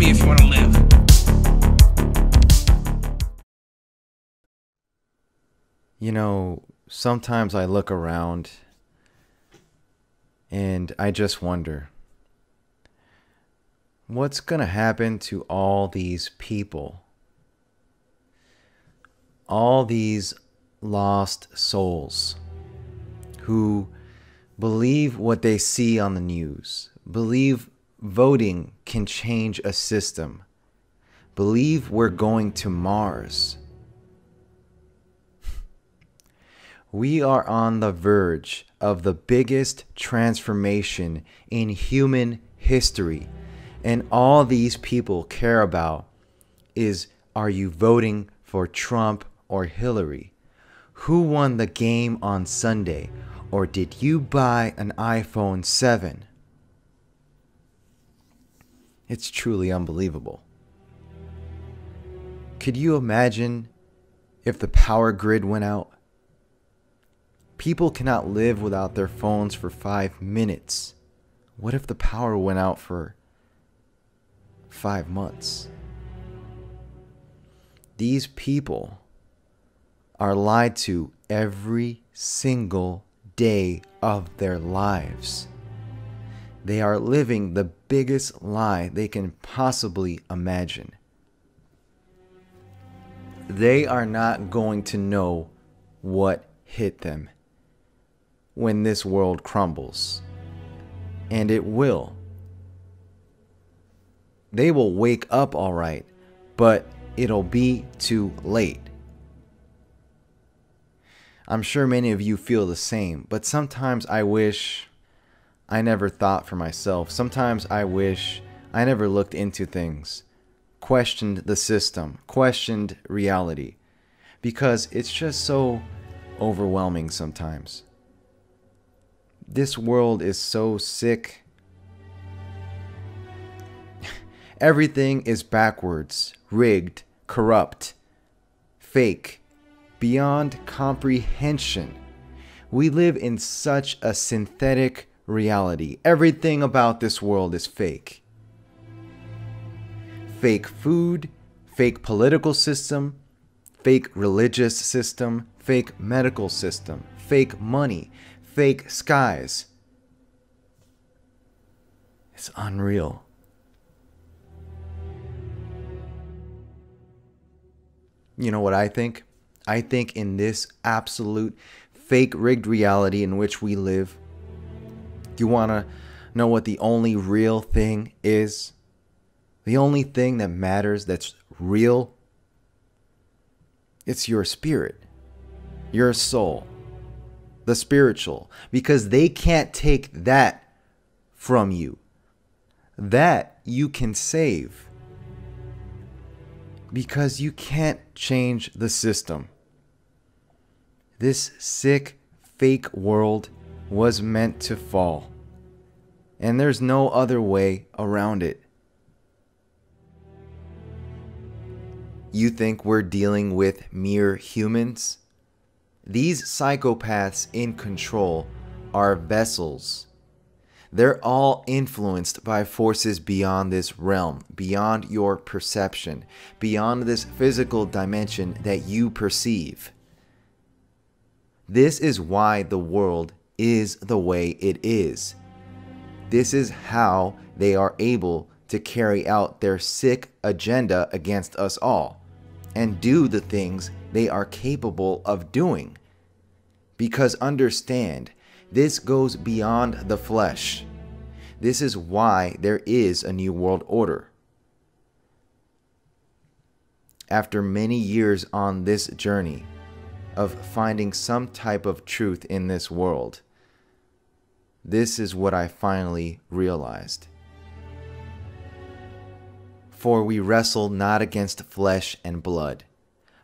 me if you want to live. You know, sometimes I look around and I just wonder what's going to happen to all these people? All these lost souls who believe what they see on the news, believe voting can change a system, believe we're going to Mars. We are on the verge of the biggest transformation in human history. And all these people care about is are you voting for Trump or Hillary? Who won the game on Sunday? Or did you buy an iPhone 7? It's truly unbelievable. Could you imagine if the power grid went out? People cannot live without their phones for five minutes. What if the power went out for five months? These people are lied to every single day of their lives. They are living the biggest lie they can possibly imagine. They are not going to know what hit them when this world crumbles. And it will. They will wake up all right, but it'll be too late. I'm sure many of you feel the same, but sometimes I wish I never thought for myself. Sometimes I wish I never looked into things, questioned the system, questioned reality, because it's just so overwhelming sometimes. This world is so sick. Everything is backwards, rigged, corrupt, fake, beyond comprehension. We live in such a synthetic reality. Everything about this world is fake. Fake food, fake political system, fake religious system, fake medical system, fake money, fake skies. It's unreal. You know what I think? I think in this absolute fake rigged reality in which we live, you want to know what the only real thing is? The only thing that matters that's real? It's your spirit, your soul the spiritual, because they can't take that from you. That you can save. Because you can't change the system. This sick, fake world was meant to fall. And there's no other way around it. You think we're dealing with mere humans? These psychopaths in control are vessels. They're all influenced by forces beyond this realm, beyond your perception, beyond this physical dimension that you perceive. This is why the world is the way it is. This is how they are able to carry out their sick agenda against us all and do the things they are capable of doing. Because understand, this goes beyond the flesh. This is why there is a new world order. After many years on this journey of finding some type of truth in this world, this is what I finally realized. For we wrestle not against flesh and blood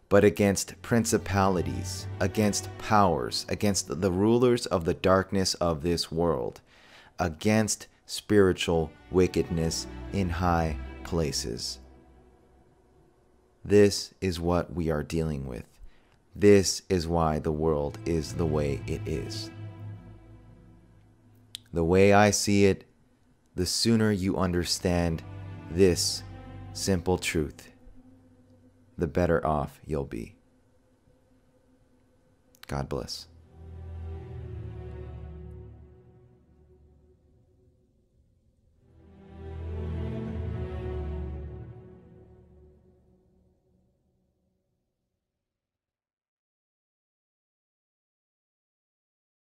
but against principalities, against powers, against the rulers of the darkness of this world, against spiritual wickedness in high places. This is what we are dealing with. This is why the world is the way it is. The way I see it, the sooner you understand this simple truth, the better off you'll be. God bless.